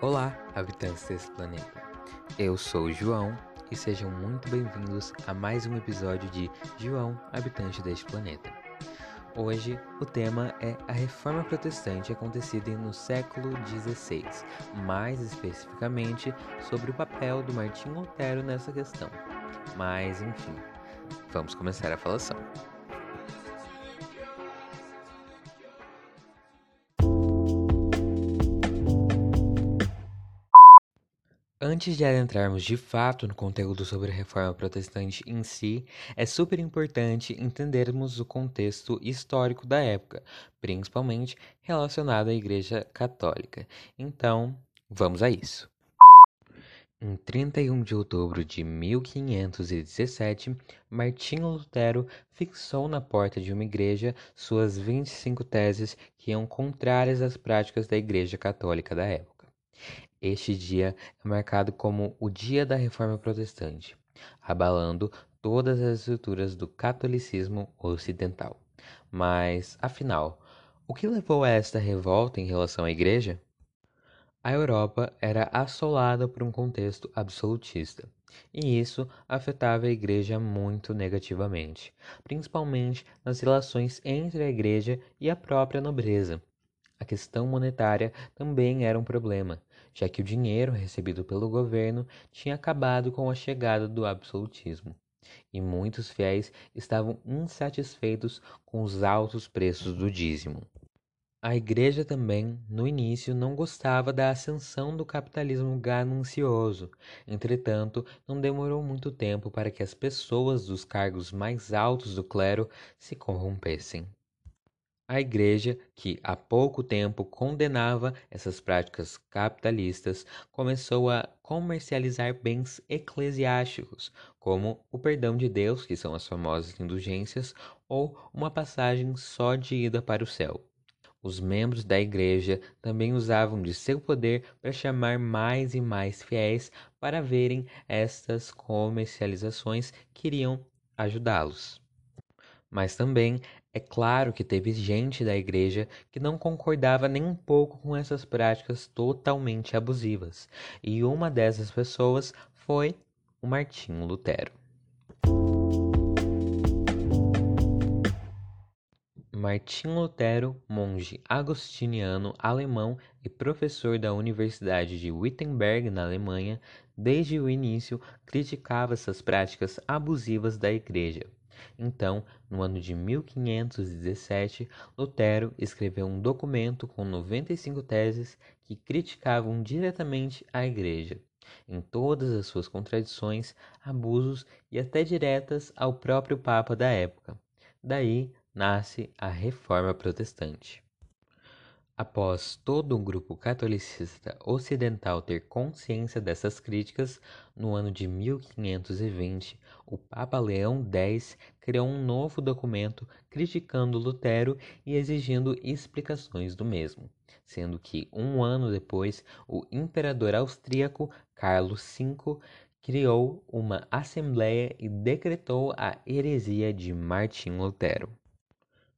Olá, habitantes desse planeta. Eu sou o João e sejam muito bem-vindos a mais um episódio de João, habitante deste planeta. Hoje o tema é a Reforma Protestante acontecida no século XVI, mais especificamente sobre o papel do Martinho Lutero nessa questão. Mas enfim, vamos começar a falação. Antes de adentrarmos de fato no conteúdo sobre a reforma protestante em si, é super importante entendermos o contexto histórico da época, principalmente relacionado à Igreja Católica. Então, vamos a isso. Em 31 de outubro de 1517, Martinho Lutero fixou na porta de uma igreja suas 25 teses que iam contrárias às práticas da Igreja Católica da época. Este dia é marcado como o Dia da Reforma Protestante, abalando todas as estruturas do catolicismo ocidental. Mas, afinal, o que levou a esta revolta em relação à Igreja? A Europa era assolada por um contexto absolutista, e isso afetava a Igreja muito negativamente, principalmente nas relações entre a Igreja e a própria nobreza. A questão monetária também era um problema, já que o dinheiro recebido pelo governo tinha acabado com a chegada do absolutismo, e muitos fiéis estavam insatisfeitos com os altos preços do dízimo. A igreja também, no início, não gostava da ascensão do capitalismo ganancioso. Entretanto, não demorou muito tempo para que as pessoas dos cargos mais altos do clero se corrompessem. A Igreja, que há pouco tempo condenava essas práticas capitalistas, começou a comercializar bens eclesiásticos, como o perdão de Deus, que são as famosas indulgências, ou uma passagem só de ida para o céu. Os membros da igreja também usavam de seu poder para chamar mais e mais fiéis para verem estas comercializações que iriam ajudá-los. Mas também é claro que teve gente da igreja que não concordava nem um pouco com essas práticas totalmente abusivas, e uma dessas pessoas foi o Martinho Lutero. Martinho Lutero, monge agostiniano alemão e professor da Universidade de Wittenberg, na Alemanha, desde o início criticava essas práticas abusivas da Igreja. Então, no ano de 1517, Lutero escreveu um documento com 95 teses que criticavam diretamente a Igreja, em todas as suas contradições, abusos e até diretas ao próprio Papa da época. Daí nasce a Reforma Protestante. Após todo um grupo catolicista ocidental ter consciência dessas críticas, no ano de 1520, o Papa Leão X criou um novo documento criticando Lutero e exigindo explicações do mesmo, sendo que um ano depois, o imperador austríaco Carlos V criou uma assembleia e decretou a heresia de Martim Lutero.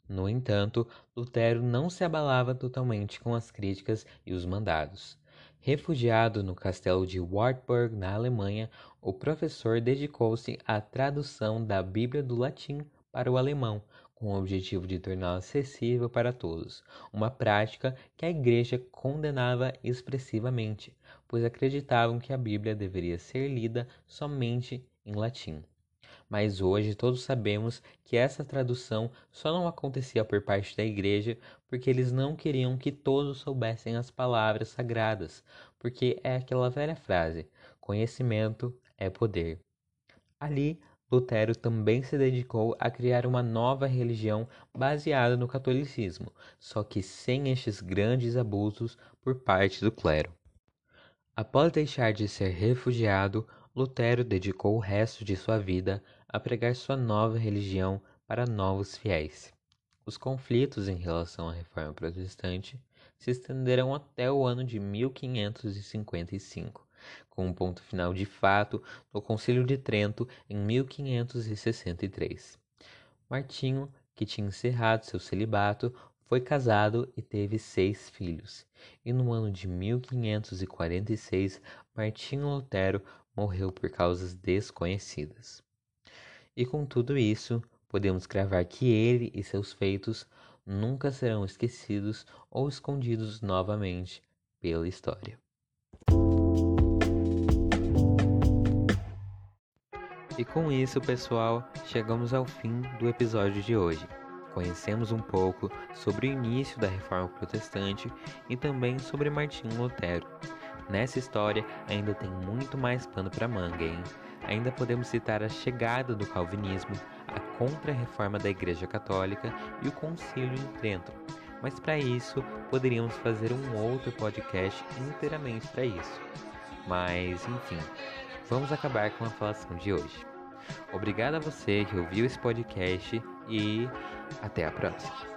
No entanto, Lutero não se abalava totalmente com as críticas e os mandados. Refugiado no castelo de Wartburg, na Alemanha, o professor dedicou-se à tradução da Bíblia do latim para o alemão, com o objetivo de torná-la acessível para todos, uma prática que a Igreja condenava expressivamente, pois acreditavam que a Bíblia deveria ser lida somente em latim mas hoje todos sabemos que essa tradução só não acontecia por parte da igreja porque eles não queriam que todos soubessem as palavras sagradas, porque é aquela velha frase: conhecimento é poder. Ali, Lutero também se dedicou a criar uma nova religião baseada no catolicismo, só que sem estes grandes abusos por parte do clero. Após deixar de ser refugiado, Lutero dedicou o resto de sua vida a pregar sua nova religião para novos fiéis. Os conflitos em relação à reforma protestante se estenderam até o ano de 1555, com um ponto final de fato no Concílio de Trento em 1563. Martinho, que tinha encerrado seu celibato, Foi casado e teve seis filhos, e no ano de 1546 Martinho Lutero morreu por causas desconhecidas. E com tudo isso, podemos cravar que ele e seus feitos nunca serão esquecidos ou escondidos novamente pela história. E com isso, pessoal, chegamos ao fim do episódio de hoje. Conhecemos um pouco sobre o início da Reforma Protestante e também sobre Martinho Lutero. Nessa história ainda tem muito mais pano para manga, hein? Ainda podemos citar a chegada do Calvinismo, a contra-reforma da Igreja Católica e o Concílio de Trento. Mas para isso, poderíamos fazer um outro podcast inteiramente para isso. Mas, enfim, vamos acabar com a falação de hoje. Obrigado a você que ouviu esse podcast e até a próxima.